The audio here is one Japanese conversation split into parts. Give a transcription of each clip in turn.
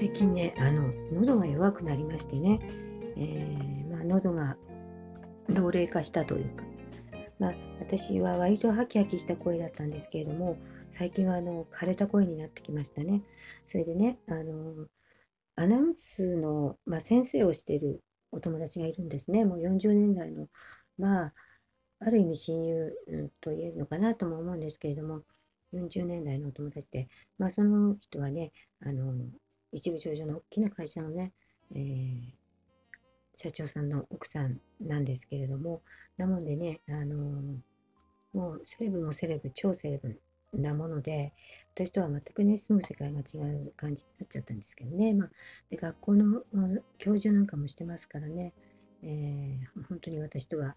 最近ね、あの、喉が弱くなりましてね、えー、まあ、喉が老齢化したというか、まあ、私は割とハキハキした声だったんですけれども、最近はあの枯れた声になってきましたね。それでね、あのアナウンスの、まあ、先生をしているお友達がいるんですね。もう40年代の、まあ、ある意味親友、と言えるのかなとも思うんですけれども、40年代のお友達で、まあ、その人はね、あの一部上場の大きな会社のね、えー、社長さんの奥さんなんですけれども、なもんでね、あのもうセレブもセレブ、超セレブなもので、私とは全くね、住む世界が違う感じになっちゃったんですけどね、まあ、で学校の教授なんかもしてますからね、えー、本当に私とは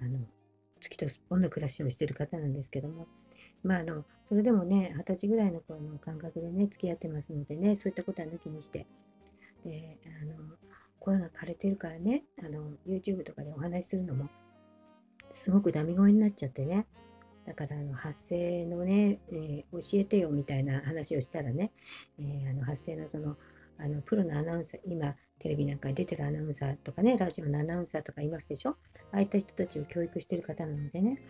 あの月とすっぽんの暮らしをしてる方なんですけども、まあ、あのそれでもね、二十歳ぐらいの頃の感覚でね、付き合ってますのでね、そういったことは抜きにして、であの声が枯れてるからね、あの YouTube とかでお話しするのも、すごくダミ声になっちゃってね、だからあの発声のね、えー、教えてよみたいな話をしたらね、えー、あの発声のそのあのプロのアナウンサー、今テレビなんかに出てるアナウンサーとかね、ラジオのアナウンサーとかいますでしょ？ああいった人たちを教育してる方なのでね、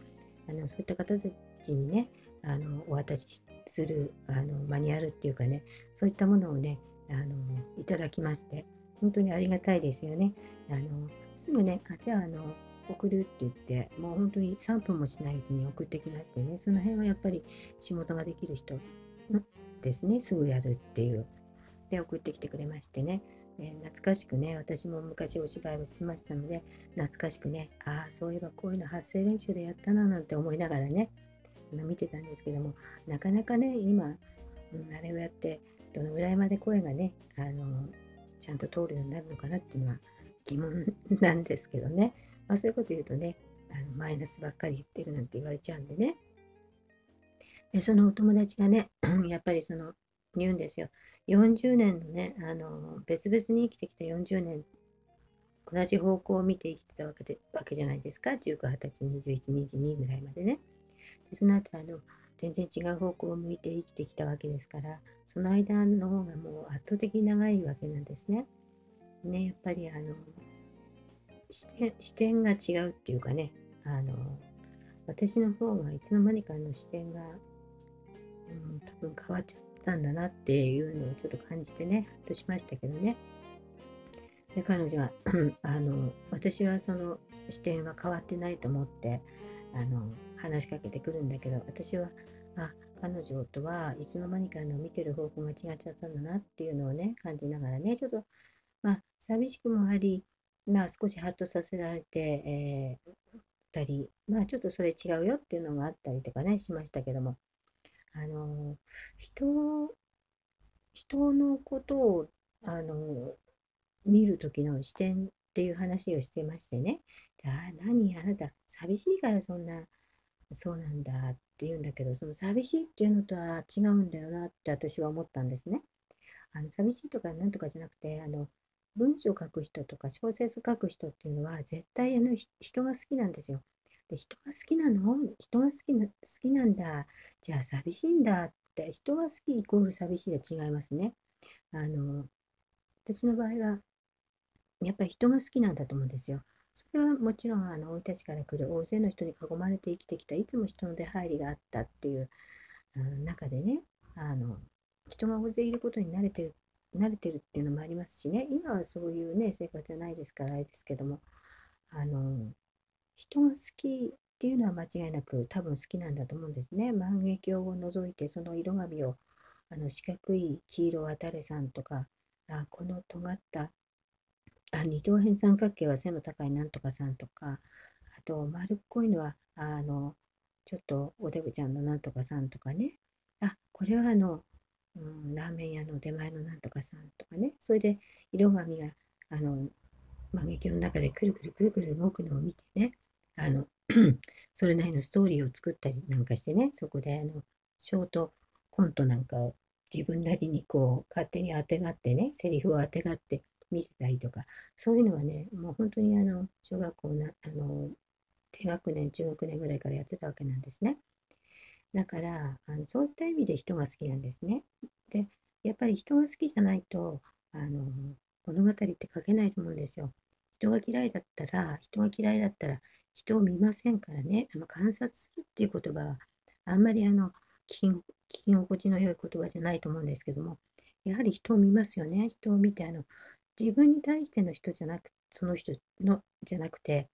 あのそういった方たちにね、あのお渡しするあのマニュアルっていうかね、そういったものをね、あのいただきまして、本当にありがたいですよね。あのすぐね、あじゃああの送るって言って、もう本当に3分もしないうちに送ってきましてね、その辺はやっぱり仕事ができる人ですね、すぐやるっていう。で、送ってきてくれましてね、えー、懐かしくね、私も昔お芝居をしてましたので、懐かしくね、ああ、そういえばこういうの発声練習でやったななんて思いながらね、見てたんですけども、なかなかね、今、うん、あれをやって、どのぐらいまで声がね、あのちゃんと通るようになるのかなっていうのは疑問なんですけどね。まあ、そういうこと言うとね、あのマイナスばっかり言ってるなんて言われちゃうんでね。で、そのお友達がね、やっぱりその、言うんですよ。40年のね、あの、別々に生きてきた40年、同じ方向を見て生きてたわけでわけじゃないですか。19、20、21、22ぐらいまでね。その後、あの、全然違う方向を向いて生きてきたわけですから、その間の方がもう圧倒的に長いわけなんですね。ね、やっぱりあの、視点が違うっていうかね、あの、私の方がいつの間にかの視点が、うん、多分変わっちゃったんだなっていうのをちょっと感じてね、ほっとしましたけどね。で、彼女は あの、私はその視点は変わってないと思って、あの、話しかけてくるんだけど、私は、あ、彼女とはいつの間にかの見てる方向が違っちゃったんだなっていうのをね、感じながらね、ちょっと、まあ、寂しくもあり、まあ、少しハッとさせられて、えー、たり、まあ、ちょっとそれ違うよっていうのがあったりとかね、しましたけども、あの、人、人のことを、あの、見るときの視点っていう話をしてましてね、ああ、何あなた、寂しいからそんな、そうなんだって言うんだけど、その寂しいっていうのとは違うんだよなって私は思ったんですね。あの寂しいとかなんとかじゃなくて、あの、文章を書く人とか小説を書く人っていうのは絶対あの人が好きなんですよ。で人が好きなの？人が好きな好きなんだ。じゃあ寂しいんだって人が好きイコール寂しいは違いますね。あの私の場合はやっぱり人が好きなんだと思うんですよ。それはもちろんあの生い立ちから来る大勢の人に囲まれて生きてきたいつも人の出入りがあったっていう中でねあの人が大勢いることに慣れてる慣れてるっていうのもありますしね、今はそういうね、生活じゃないですから、あれですけども、あの、人が好きっていうのは間違いなく多分好きなんだと思うんですね。万華鏡を除いて、その色紙を、あの四角い黄色は誰さんとか、あこの尖ったあ二等辺三角形は背の高いなんとかさんとか、あと丸っこいのは、あの、ちょっとおデブちゃんのなんとかさんとかね、あ、これはあの、うん、ラーメン屋の出前のなんとかさんとかね、それで色紙が、あの、万華鏡の中でくるくるくるくる動くのを見てね、あの、それなりのストーリーを作ったりなんかしてね、そこであの、ショートコントなんかを自分なりにこう、勝手にあてがってね、セリフをあてがって見せたりとか、そういうのはね、もう本当にあの、小学校な、あの、低学年、中学年ぐらいからやってたわけなんですね。だからあのそういった意味で人が好きなんですね。でやっぱり人が好きじゃないと、あの、物語って書けないと思うんですよ。人が嫌いだったら、人が嫌いだったら、人を見ませんからね、あの観察するっていう言葉は、あんまりあの、聞き心地の良い言葉じゃないと思うんですけども、やはり人を見ますよね。人を見て、あの、自分に対しての人じゃなく、その人の、じゃなくて、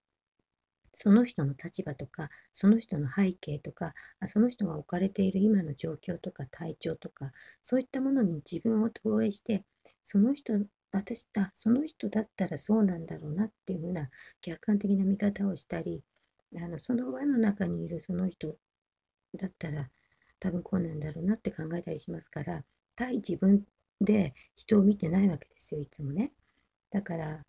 その人の立場とか、その人の背景とか、その人が置かれている今の状況とか体調とか、そういったものに自分を投影して、その人、私、あ、その人だったらそうなんだろうなっていうふうな客観的な見方をしたり、あのその輪の中にいるその人だったら多分こうなんだろうなって考えたりしますから、対自分で人を見てないわけですよ、いつもね。だから、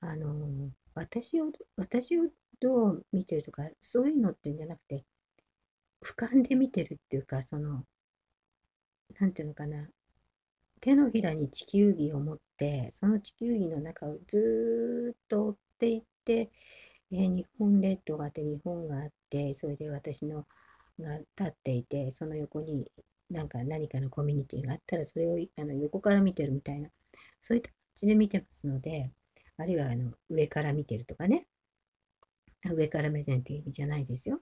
あの、私を、私をどう見てるとか、そういうのっていうんじゃなくて、俯瞰で見てるっていうか、その、なんていうのかな、手のひらに地球儀を持って、その地球儀の中をずっと追っていって、えー、日本列島があって、日本があって、それで私のが立っていて、その横になんか何かのコミュニティがあったら、それをあの横から見てるみたいな、そういった形で見てますので、あるいはあの上から見てるとかね、上から目線っていう意味じゃないですよ。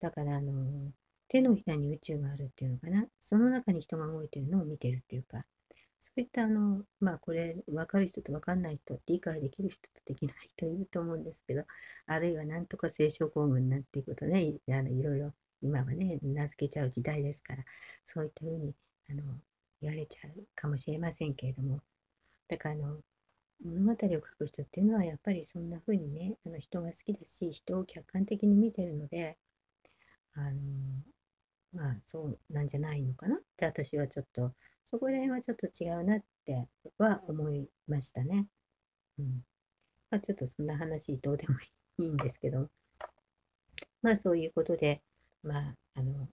だからあの手のひらに宇宙があるっていうのかな、その中に人が動いてるのを見てるっていうか、そういったあの、まあこれ分かる人と分かんない人、理解できる人とできない人いると思うんですけど、あるいはなんとか聖書公務なっていくとね、あのいろいろ今はね、名付けちゃう時代ですから、そういったふうにあの言われちゃうかもしれませんけれども、だからあの、物語を書く人っていうのはやっぱりそんな風にね、あの人が好きですし、人を客観的に見てるので、あの、まあそうなんじゃないのかなって私はちょっと、そこら辺はちょっと違うなっては思いましたね。うん。まあちょっとそんな話どうでもいいんですけど、まあそういうことで、まあ、あの、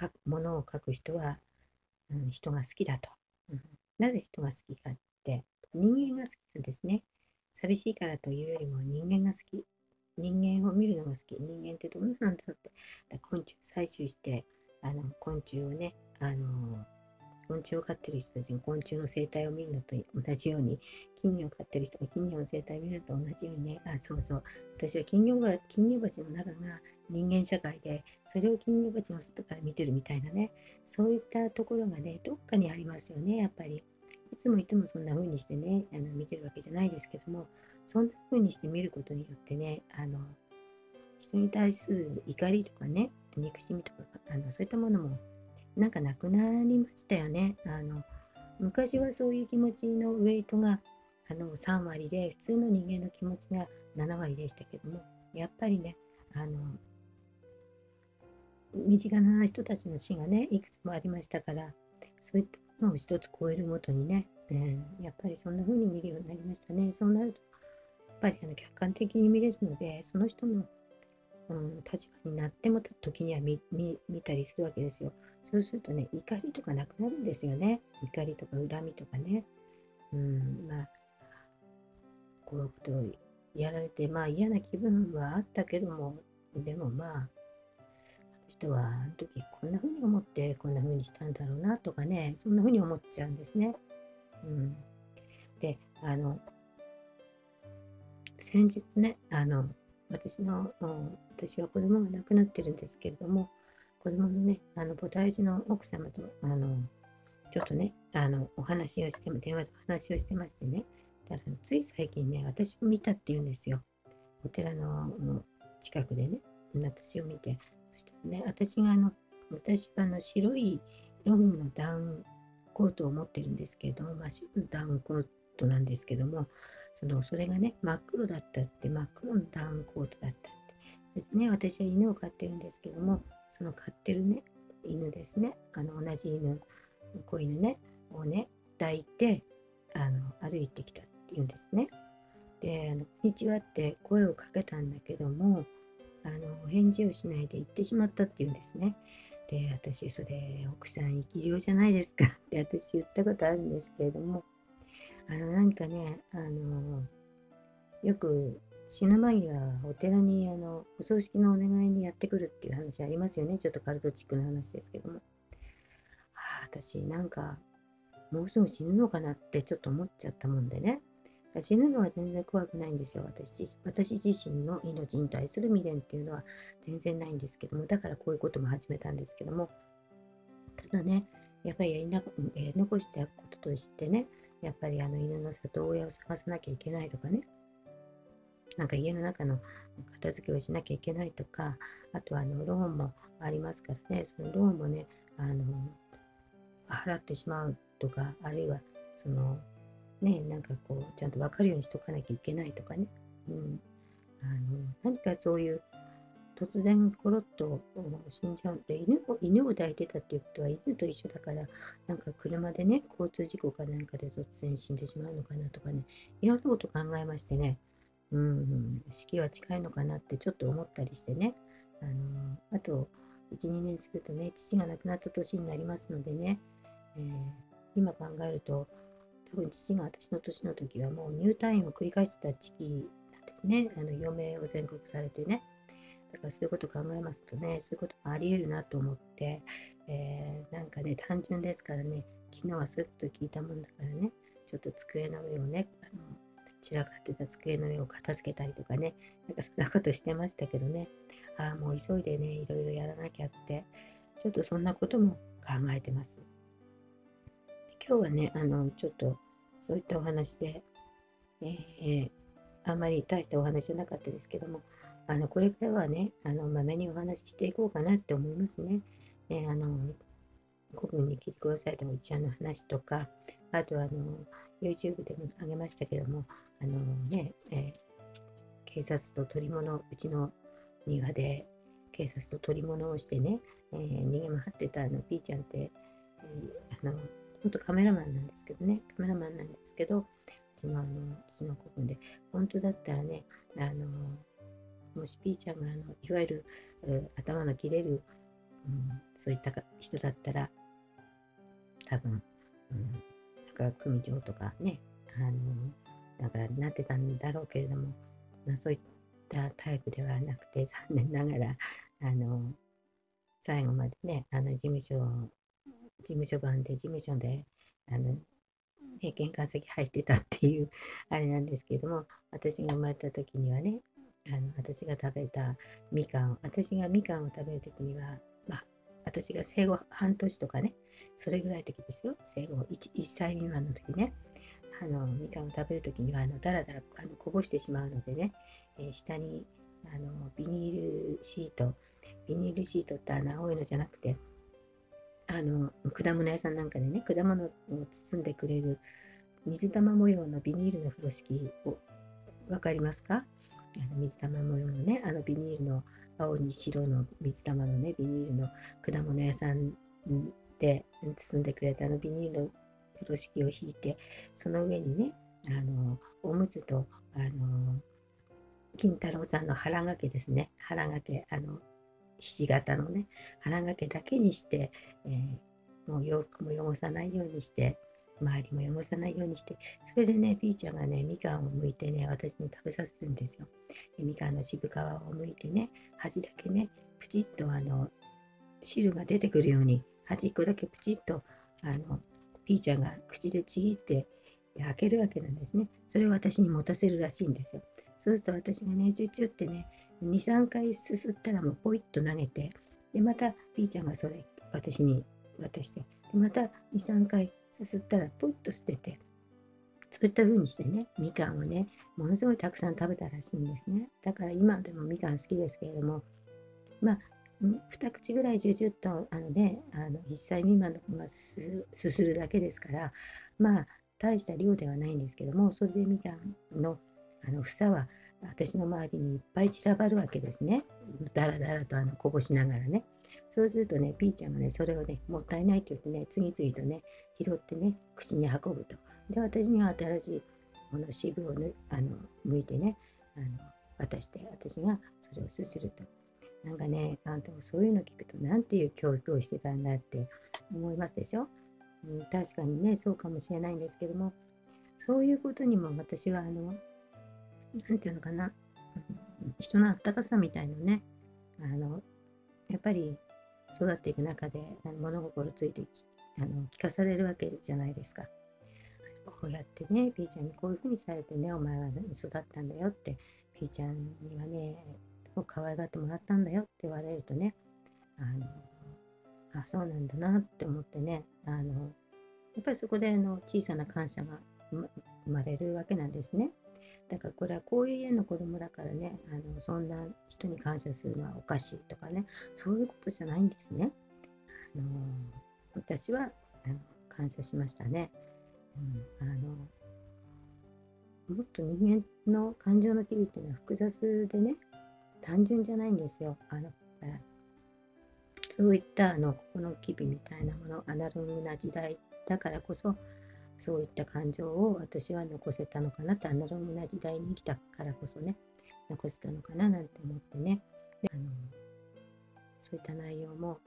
書くものを書く人は、うん、人が好きだと、うん。なぜ人が好きかって、人間が好きなんですね。寂しいからというよりも人間が好き。人間を見るのが好き。人間ってどんななんだろうって。昆虫採集して、あの昆虫をね、あの昆虫を飼ってる人たちが昆虫の生態を見るのと同じように、金魚を飼ってる人が金魚の生態を見るのと同じようにね、あ、そうそう、私は金魚が金魚鉢の中が人間社会で、それを金魚鉢の外から見てるみたいなね、そういったところがね、どっかにありますよね、やっぱり。いつもいつもそんな風にしてね、あの見てるわけじゃないですけども、そんな風にして見ることによってね、あの、人に対する怒りとかね、憎しみとか、あのそういったものもなんかなくなりましたよね。あの昔はそういう気持ちのウェイトがあの3割で、普通の人間の気持ちが7割でしたけども、やっぱりね、あの身近な人たちの死がね、いくつもありましたから、そういったものを一つ超えるごとにね、えー、やっぱりそんな風に見るようになりましたね。そうなると、やっぱりあの客観的に見れるので、その人のうん、立場になっても時には見たりするわけですよ。そうするとね、怒りとかなくなるんですよね。怒りとか恨みとかね。うん、まあ、こういうことをやられて、まあ嫌な気分はあったけども、でもまあ、人はあの時こんな風に思ってこんな風にしたんだろうなとかね、そんな風に思っちゃうんですね。うん。で、あの、先日ね、あの、私の、私は子供が亡くなってるんですけれども、子供のね、あの、菩提寺の奥様と、あの、ちょっとね、あの、お話をしても、電話で話をしてましてね、だからつい最近ね、私を見たって言うんですよ。お寺の近くでね、私を見て、そしたらね、私があの、私はあの白いロングのダウンコートを持ってるんですけれども、まあ、白のダウンコートなんですけども、そのそれがね、真っ黒だったって、真っ黒のダウンコートだったって。ですね、私は犬を飼ってるんですけども、その飼ってるね、犬ですね、あの同じ犬、子犬ね、をね、抱いて、あの歩いてきたっていうんですね。で、あのこんにちはって声をかけたんだけども、あの返事をしないで行ってしまったっていうんですね。で、私、それ、奥さん、生き量じゃないですかって私言ったことあるんですけれども、あの、なんかね、あの、よく死ぬ間際、お寺に、あの、お葬式のお願いにやってくるっていう話ありますよね。ちょっとカルトチックな話ですけども。ああ、私、なんか、もうすぐ死ぬのかなってちょっと思っちゃったもんでね。死ぬのは全然怖くないんですよ私。私自身の命に対する未練っていうのは全然ないんですけども、だからこういうことも始めたんですけども、ただね、やっぱりやりな残しちゃうこととしてね、やっぱりあの犬の里親を探さなきゃいけないとかね、なんか家の中の片付けをしなきゃいけないとか、あとあのローンもありますからね、そのローンもね、あの払ってしまうとか、あるいはそのね、なんかこう、ちゃんと分かるようにしとかなきゃいけないとかね。うん。あの、何かそういう、突然コロッと死んじゃうって犬を犬を抱いてたっていうことは犬と一緒だからなんか車でね交通事故かなんかで突然死んでしまうのかなとかねいろんなこと考えましてね。うん、うん、死期は近いのかなってちょっと思ったりしてね。あのあと12年するとね父が亡くなった年になりますのでね、えー、今考えると多分父が私の年の時はもう入退院を繰り返してた時期なんですね。あの余命を宣告されてね。だからそういうこと考えますとね、そういうこともあり得るなと思って、えー、なんかね、単純ですからね、昨日はそういうこと聞いたもんだからね、ちょっと机の上をね、あの散らかってた机の上を片付けたりとかね、なんかそんなことしてましたけどね、ああ、もう急いでね、いろいろやらなきゃって、ちょっとそんなことも考えてます。今日はね、あの、ちょっとそういったお話で、えー、あんまり大したお話じゃなかったですけども、あの、これからはね、あの、まめにお話ししていこうかなって思いますね。ねあの、古文に切り殺されたおじちゃんの話とか、あとあの、YouTube でもあげましたけども、あのね、えー、警察と取り物、うちの庭で警察と取り物をしてね、えー、逃げ回ってたあの、ピーちゃんって、えー、あの、元カメラマンなんですけどね、カメラマンなんですけど、うちのあの、父の子分で、本当だったらね、あの、もしピーちゃんがあの、いわゆる、頭の切れる、うん、そういった人だったら、多分、うん、なんか組長とかね、あの、なんかなってたんだろうけれども、まあ、そういったタイプではなくて、残念ながら、あの、最後までね、あの事務所事務所版で事務所で、あの、ね、玄関先入ってたっていうあれなんですけれども、私が生まれた時にはね、あの私が食べたみかん、私がみかんを食べる時には、まあ、私が生後半年とかね、それぐらいの時ですよ、生後 1, 1歳未満の時ね、あのみかんを食べる時にはあのだらだらあのこぼしてしまうのでね、えー、下にあのビニールシート、ビニールシートってあの青いのじゃなくて、あの果物屋さんなんかでね果物を包んでくれる水玉模様のビニールの風呂敷を分かりますか？あの水玉模様のねあのビニールの青に白の水玉のねビニールの果物屋さんで包んでくれたあのビニールの風呂敷を引いてその上にねあのおむつとあの金太郎さんの腹掛けですね。腹掛けあのひし形のね、腹掛けだけにして、えー、もう洋服も汚さないようにして、周りも汚さないようにして、それでね、ピーちゃんがね、みかんを剥いてね、私に食べさせるんですよ。でみかんの渋皮を剥いてね、端だけね、プチッとあの、汁が出てくるように、端っこだけプチッと、あの、ピーちゃんが口でちぎって開けるわけなんですね。それを私に持たせるらしいんですよ。そうすると私がね、チュチュってね、2、3回すすったらもうポイッと投げて、で、またピーちゃんがそれ私に渡して、でまた2、3回すすったらポイッと捨てて、そういった風にしてね、みかんをね、ものすごいたくさん食べたらしいんですね。だから今でもみかん好きですけれども、まあ、2口ぐらいジュジュッとあのね、あの1歳未満の子がすするだけですから、まあ、大した量ではないんですけども、それでみかんのあの房は私の周りにいっぱい散らばるわけですね。だらだらとあのこぼしながらね。そうするとね、ピーちゃんがね、それをね、もったいないって言ってね、次々とね、拾ってね、口に運ぶと。で、私には新しいこの渋を、ね、あの剥いてね、あの渡して、私がそれをすすると。なんかね、あんたそういうの聞くと、なんていう教育をしてたんだって思いますでしょ、うん、確かにね、そうかもしれないんですけども、そういうことにも私はあのなんていうのかな、人の温かさみたいのね、あの、やっぱり育っていく中で物心ついてあの聞かされるわけじゃないですか。こうやってね、ピーちゃんにこういうふうにされてね、お前は育ったんだよって、ピーちゃんにはね、可愛がってもらったんだよって言われるとね、あの、あ、そうなんだなって思ってね、あの、やっぱりそこであの小さな感謝が生まれるわけなんですね。だからこれはこういう家の子供だからね、あのそんな人に感謝するのはおかしいとかね、そういうことじゃないんですね。あの私はあの感謝しましたね。うん、あのもっと人間の感情の機微っていうのは複雑でね、単純じゃないんですよ。あのそういったあのこの機微みたいなもの、アナログな時代だからこそ、そういった感情を私は残せたのかなと、アナログな時代に生きたからこそね、残せたのかななんて思ってね、であのそういった内容も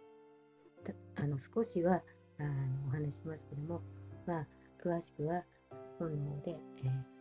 あの少しはあのお話ししますけども、まあ、詳しくは本能で、えー